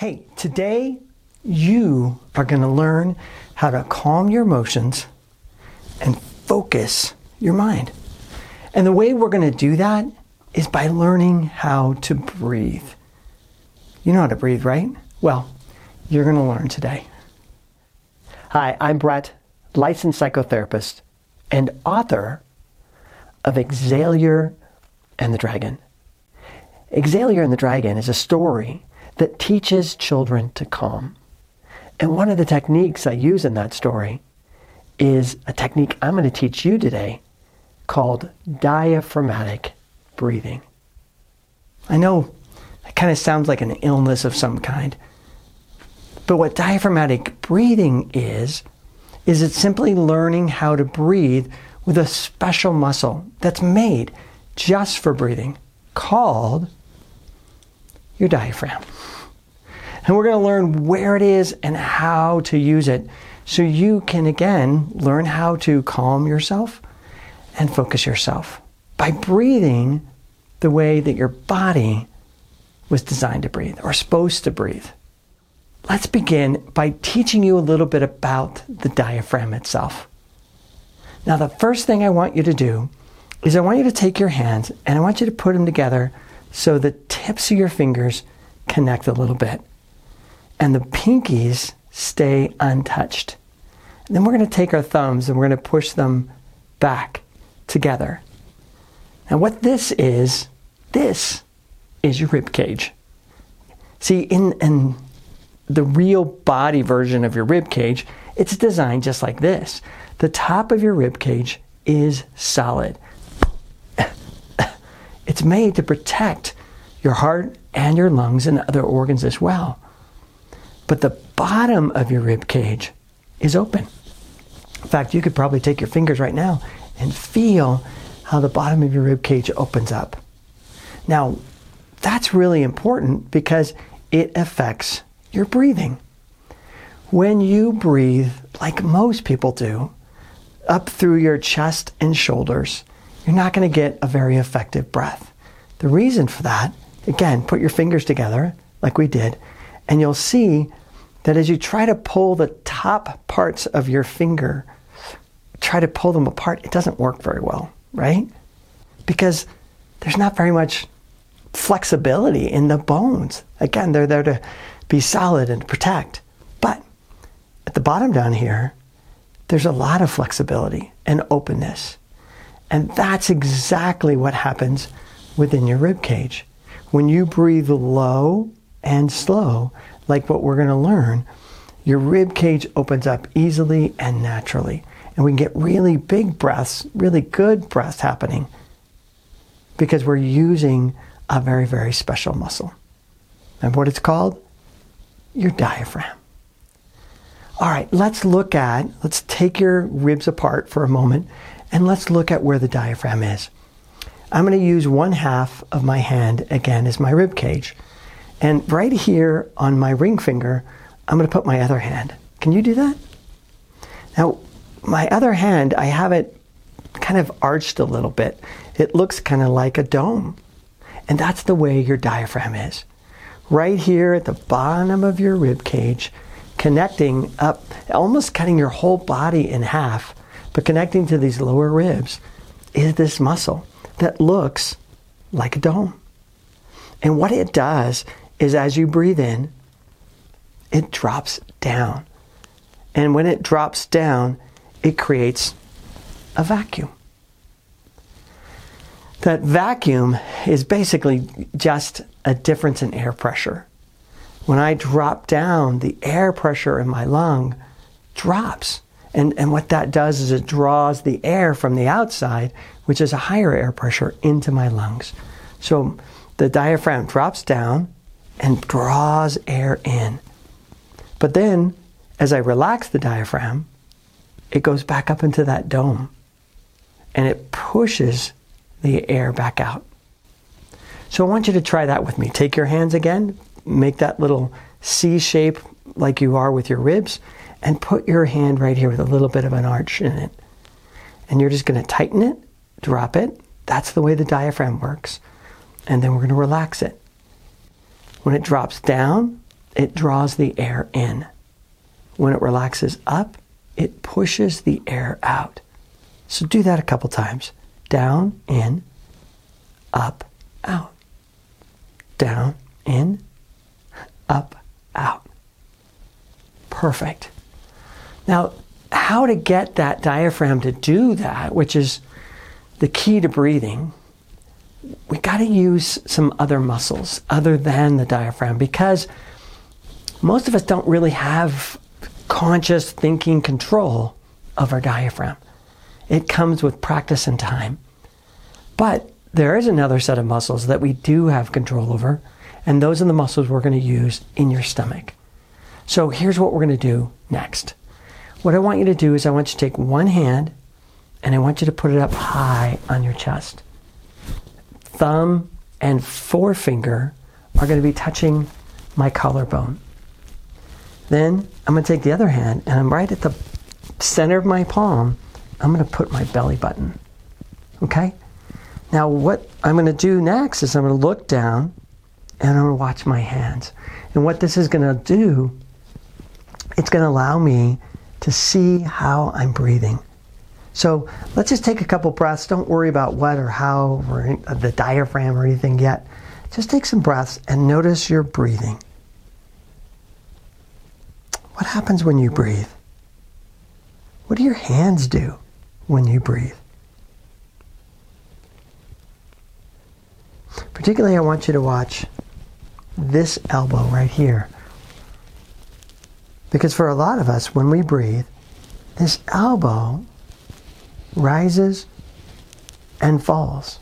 Hey, today you are going to learn how to calm your emotions and focus your mind. And the way we're going to do that is by learning how to breathe. You know how to breathe, right? Well, you're going to learn today. Hi, I'm Brett, licensed psychotherapist and author of Exalier and the Dragon. Exalier and the Dragon is a story that teaches children to calm. And one of the techniques I use in that story is a technique I'm going to teach you today called diaphragmatic breathing. I know it kind of sounds like an illness of some kind. But what diaphragmatic breathing is, is it's simply learning how to breathe with a special muscle that's made just for breathing called your diaphragm. And we're going to learn where it is and how to use it so you can again learn how to calm yourself and focus yourself by breathing the way that your body was designed to breathe or supposed to breathe. Let's begin by teaching you a little bit about the diaphragm itself. Now, the first thing I want you to do is I want you to take your hands and I want you to put them together so the tips of your fingers connect a little bit and the pinkies stay untouched. And then we're going to take our thumbs and we're going to push them back together. And what this is, this is your rib cage. See, in, in the real body version of your rib cage, it's designed just like this. The top of your rib cage is solid. It's made to protect your heart and your lungs and other organs as well. But the bottom of your rib cage is open. In fact, you could probably take your fingers right now and feel how the bottom of your rib cage opens up. Now, that's really important because it affects your breathing. When you breathe, like most people do, up through your chest and shoulders, you're not going to get a very effective breath. The reason for that, again, put your fingers together like we did, and you'll see that as you try to pull the top parts of your finger, try to pull them apart, it doesn't work very well, right? Because there's not very much flexibility in the bones. Again, they're there to be solid and protect. But at the bottom down here, there's a lot of flexibility and openness. And that's exactly what happens within your rib cage. When you breathe low and slow, like what we're going to learn, your rib cage opens up easily and naturally. And we can get really big breaths, really good breaths happening because we're using a very, very special muscle. And what it's called? Your diaphragm. All right, let's look at, let's take your ribs apart for a moment and let's look at where the diaphragm is. I'm going to use one half of my hand again as my rib cage. And right here on my ring finger, I'm going to put my other hand. Can you do that? Now, my other hand, I have it kind of arched a little bit. It looks kind of like a dome. And that's the way your diaphragm is. Right here at the bottom of your rib cage, connecting up, almost cutting your whole body in half, but connecting to these lower ribs is this muscle that looks like a dome. And what it does is as you breathe in, it drops down. And when it drops down, it creates a vacuum. That vacuum is basically just a difference in air pressure. When I drop down, the air pressure in my lung drops. And, and what that does is it draws the air from the outside, which is a higher air pressure, into my lungs. So the diaphragm drops down, and draws air in. But then, as I relax the diaphragm, it goes back up into that dome and it pushes the air back out. So I want you to try that with me. Take your hands again, make that little C shape like you are with your ribs, and put your hand right here with a little bit of an arch in it. And you're just going to tighten it, drop it. That's the way the diaphragm works. And then we're going to relax it. When it drops down, it draws the air in. When it relaxes up, it pushes the air out. So do that a couple times. Down, in, up, out. Down, in, up, out. Perfect. Now, how to get that diaphragm to do that, which is the key to breathing, we got to use some other muscles other than the diaphragm because most of us don't really have conscious thinking control of our diaphragm. It comes with practice and time. But there is another set of muscles that we do have control over, and those are the muscles we're going to use in your stomach. So here's what we're going to do next. What I want you to do is I want you to take one hand and I want you to put it up high on your chest. Thumb and forefinger are going to be touching my collarbone. Then I'm going to take the other hand and I'm right at the center of my palm. I'm going to put my belly button. Okay? Now, what I'm going to do next is I'm going to look down and I'm going to watch my hands. And what this is going to do, it's going to allow me to see how I'm breathing. So let's just take a couple breaths. Don't worry about what or how or uh, the diaphragm or anything yet. Just take some breaths and notice your breathing. What happens when you breathe? What do your hands do when you breathe? Particularly, I want you to watch this elbow right here. Because for a lot of us, when we breathe, this elbow rises and falls.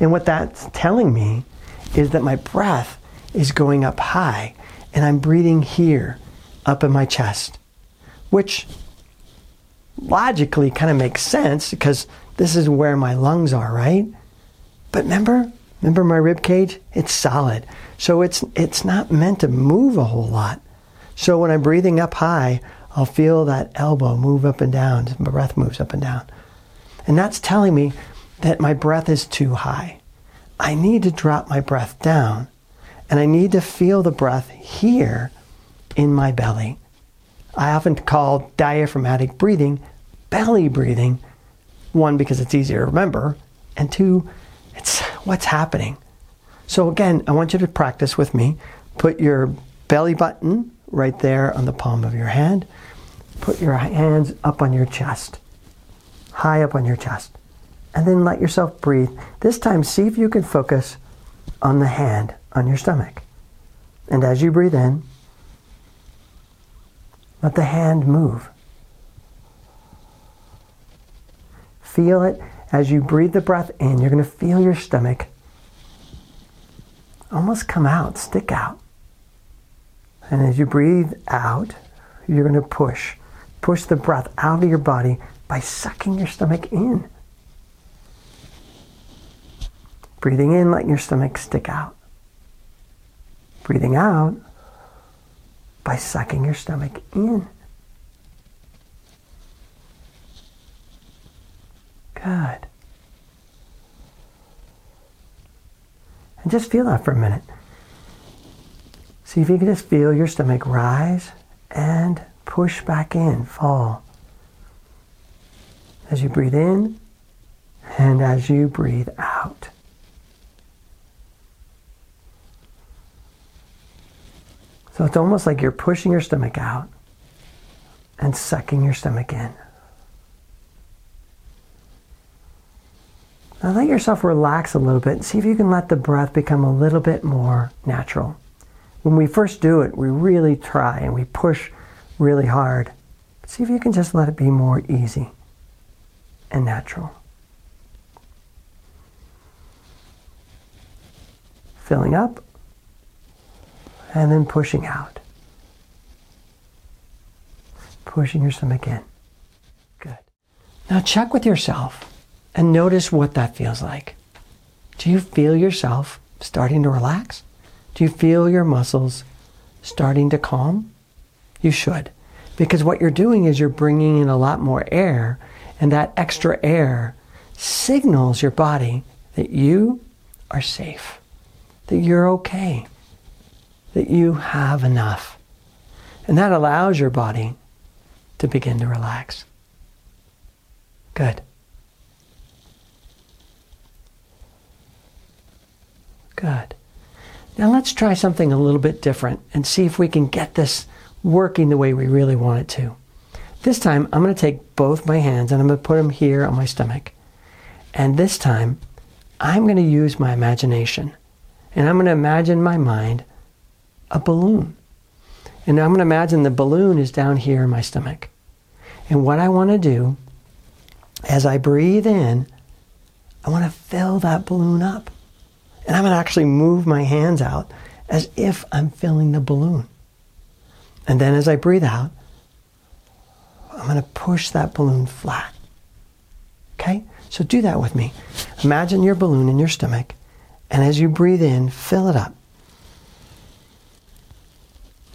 And what that's telling me is that my breath is going up high and I'm breathing here up in my chest, which logically kind of makes sense because this is where my lungs are, right? But remember, remember my rib cage? It's solid. So it's it's not meant to move a whole lot. So when I'm breathing up high, I'll feel that elbow move up and down. My breath moves up and down. And that's telling me that my breath is too high. I need to drop my breath down and I need to feel the breath here in my belly. I often call diaphragmatic breathing belly breathing. One, because it's easier to remember, and two, it's what's happening. So, again, I want you to practice with me. Put your belly button right there on the palm of your hand. Put your hands up on your chest, high up on your chest. And then let yourself breathe. This time, see if you can focus on the hand on your stomach. And as you breathe in, let the hand move. Feel it as you breathe the breath in. You're going to feel your stomach almost come out, stick out. And as you breathe out, you're going to push. Push the breath out of your body by sucking your stomach in. Breathing in, letting your stomach stick out. Breathing out, by sucking your stomach in. Good. And just feel that for a minute. See if you can just feel your stomach rise and push back in, fall. As you breathe in and as you breathe out. So it's almost like you're pushing your stomach out and sucking your stomach in. Now let yourself relax a little bit and see if you can let the breath become a little bit more natural. When we first do it, we really try and we push really hard. See if you can just let it be more easy and natural. Filling up and then pushing out. Pushing your stomach in. Good. Now check with yourself and notice what that feels like. Do you feel yourself starting to relax? Do you feel your muscles starting to calm? You should. Because what you're doing is you're bringing in a lot more air, and that extra air signals your body that you are safe, that you're okay, that you have enough. And that allows your body to begin to relax. Good. Good. Now let's try something a little bit different and see if we can get this working the way we really want it to. This time, I'm going to take both my hands and I'm going to put them here on my stomach. And this time, I'm going to use my imagination. And I'm going to imagine my mind a balloon. And I'm going to imagine the balloon is down here in my stomach. And what I want to do, as I breathe in, I want to fill that balloon up. And I'm going to actually move my hands out as if I'm filling the balloon. And then as I breathe out, I'm going to push that balloon flat. Okay? So do that with me. Imagine your balloon in your stomach, and as you breathe in, fill it up.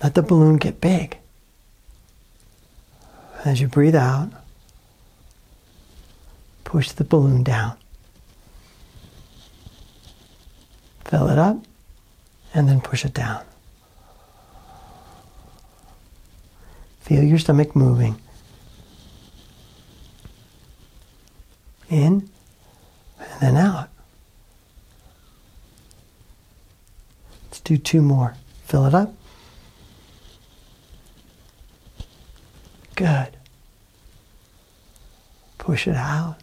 Let the balloon get big. As you breathe out, push the balloon down. Fill it up and then push it down. Feel your stomach moving. In and then out. Let's do two more. Fill it up. Good. Push it out.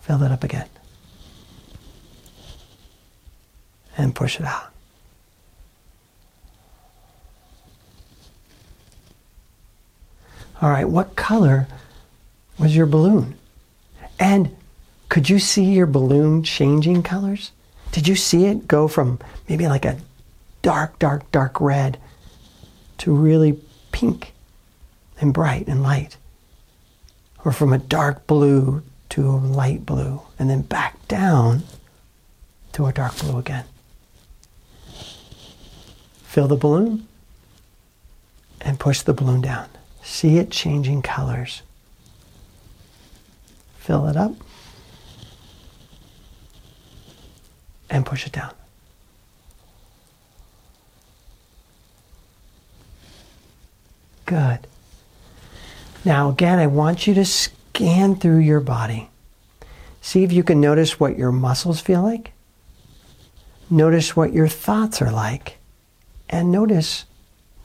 Fill it up again. And push it out. All right, what color was your balloon? And could you see your balloon changing colors? Did you see it go from maybe like a dark, dark, dark red to really pink and bright and light? Or from a dark blue to a light blue and then back down to a dark blue again? Fill the balloon and push the balloon down. See it changing colors. Fill it up and push it down. Good. Now, again, I want you to scan through your body. See if you can notice what your muscles feel like. Notice what your thoughts are like. And notice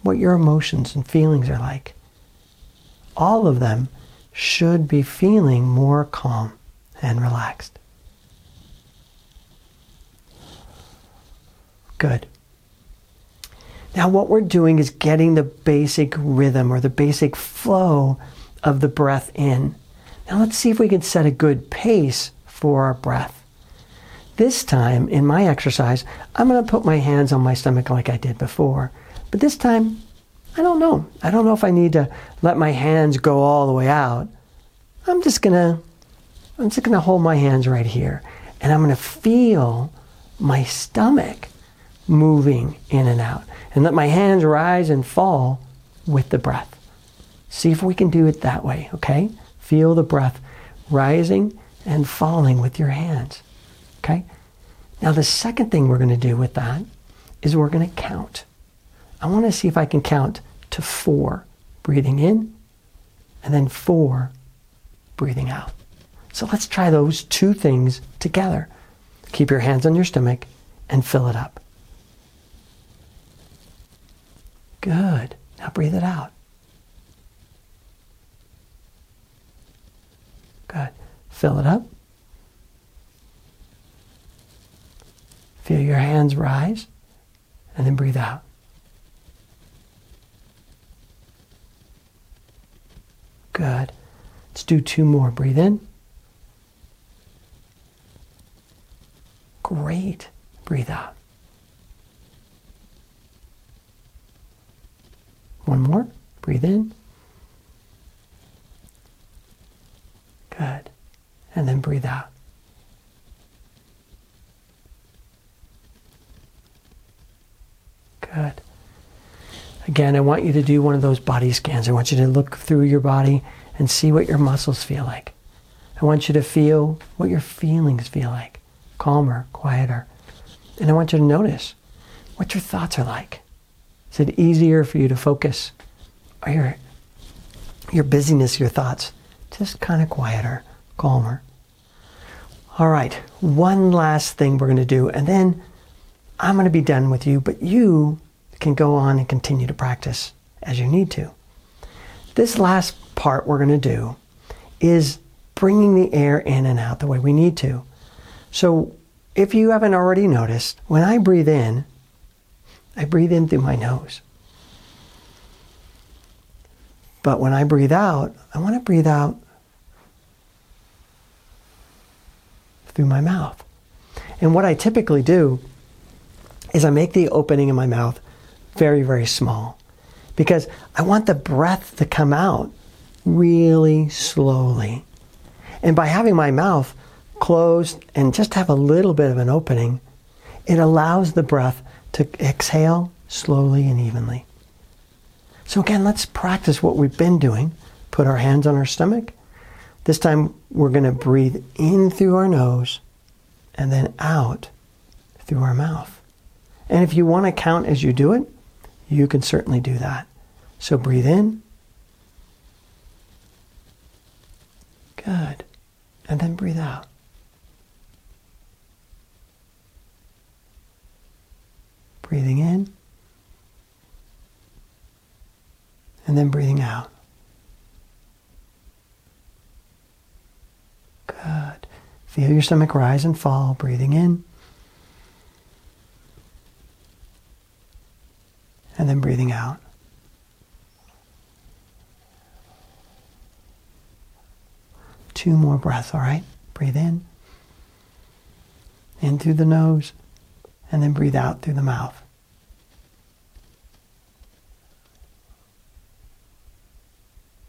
what your emotions and feelings are like all of them should be feeling more calm and relaxed. Good. Now, what we're doing is getting the basic rhythm or the basic flow of the breath in. Now, let's see if we can set a good pace for our breath. This time in my exercise, I'm going to put my hands on my stomach like I did before. But this time, I don't know. I don't know if I need to let my hands go all the way out. I'm just gonna I'm just gonna hold my hands right here and I'm gonna feel my stomach moving in and out and let my hands rise and fall with the breath. See if we can do it that way, okay? Feel the breath rising and falling with your hands. Okay? Now the second thing we're going to do with that is we're going to count. I want to see if I can count to four, breathing in, and then four, breathing out. So let's try those two things together. Keep your hands on your stomach and fill it up. Good. Now breathe it out. Good. Fill it up. Feel your hands rise and then breathe out. Good. Let's do two more. Breathe in. Great. Breathe out. One more. Breathe in. Good. And then breathe out. Good. Again, I want you to do one of those body scans. I want you to look through your body and see what your muscles feel like. I want you to feel what your feelings feel like calmer, quieter. And I want you to notice what your thoughts are like. Is it easier for you to focus? Are your, your busyness, your thoughts just kind of quieter, calmer? All right, one last thing we're going to do, and then I'm going to be done with you, but you can go on and continue to practice as you need to. This last part we're going to do is bringing the air in and out the way we need to. So, if you haven't already noticed, when I breathe in, I breathe in through my nose. But when I breathe out, I want to breathe out through my mouth. And what I typically do is I make the opening in my mouth very, very small because I want the breath to come out really slowly. And by having my mouth closed and just have a little bit of an opening, it allows the breath to exhale slowly and evenly. So, again, let's practice what we've been doing. Put our hands on our stomach. This time we're going to breathe in through our nose and then out through our mouth. And if you want to count as you do it, you can certainly do that. So breathe in. Good. And then breathe out. Breathing in. And then breathing out. Good. Feel your stomach rise and fall, breathing in. And then breathing out. Two more breaths, all right? Breathe in, in through the nose, and then breathe out through the mouth.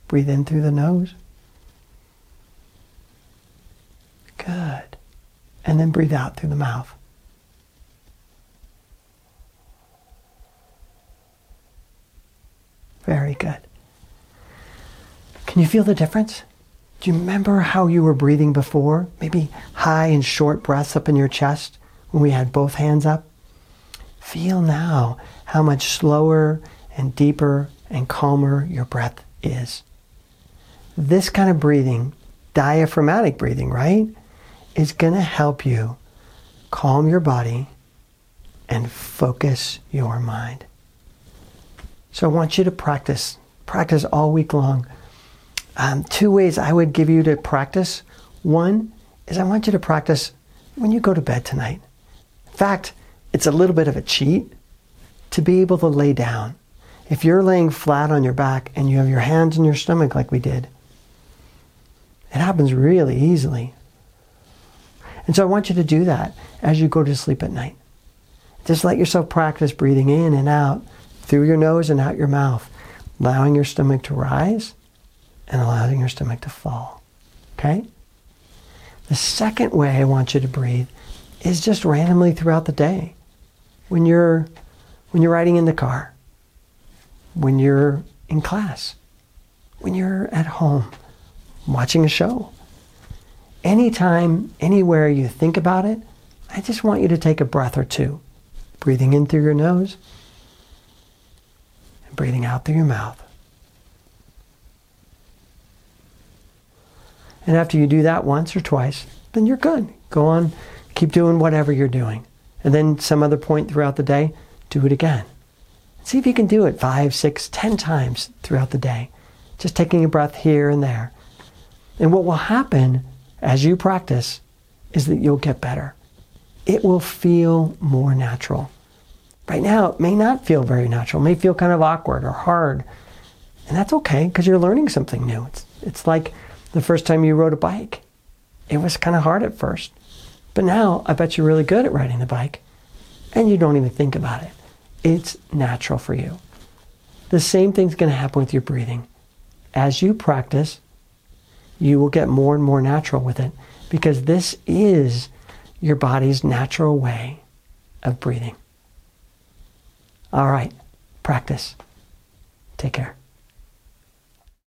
Breathe in through the nose. Good. And then breathe out through the mouth. Very good. Can you feel the difference? Do you remember how you were breathing before? Maybe high and short breaths up in your chest when we had both hands up? Feel now how much slower and deeper and calmer your breath is. This kind of breathing, diaphragmatic breathing, right, is going to help you calm your body and focus your mind. So I want you to practice, practice all week long. Um, two ways I would give you to practice. One is I want you to practice when you go to bed tonight. In fact, it's a little bit of a cheat to be able to lay down. If you're laying flat on your back and you have your hands in your stomach like we did, it happens really easily. And so I want you to do that as you go to sleep at night. Just let yourself practice breathing in and out through your nose and out your mouth, allowing your stomach to rise and allowing your stomach to fall. Okay? The second way I want you to breathe is just randomly throughout the day. When you're when you're riding in the car, when you're in class, when you're at home watching a show. Anytime, anywhere you think about it, I just want you to take a breath or two, breathing in through your nose and breathing out through your mouth. And after you do that once or twice, then you're good. Go on, keep doing whatever you're doing. And then some other point throughout the day, do it again. See if you can do it five, six, ten times throughout the day. Just taking a breath here and there. And what will happen as you practice is that you'll get better. It will feel more natural. Right now, it may not feel very natural, it may feel kind of awkward or hard. And that's okay because you're learning something new. It's, it's like the first time you rode a bike. It was kind of hard at first. But now I bet you're really good at riding the bike and you don't even think about it. It's natural for you. The same thing's going to happen with your breathing. As you practice, you will get more and more natural with it because this is your body's natural way of breathing. All right, practice. Take care.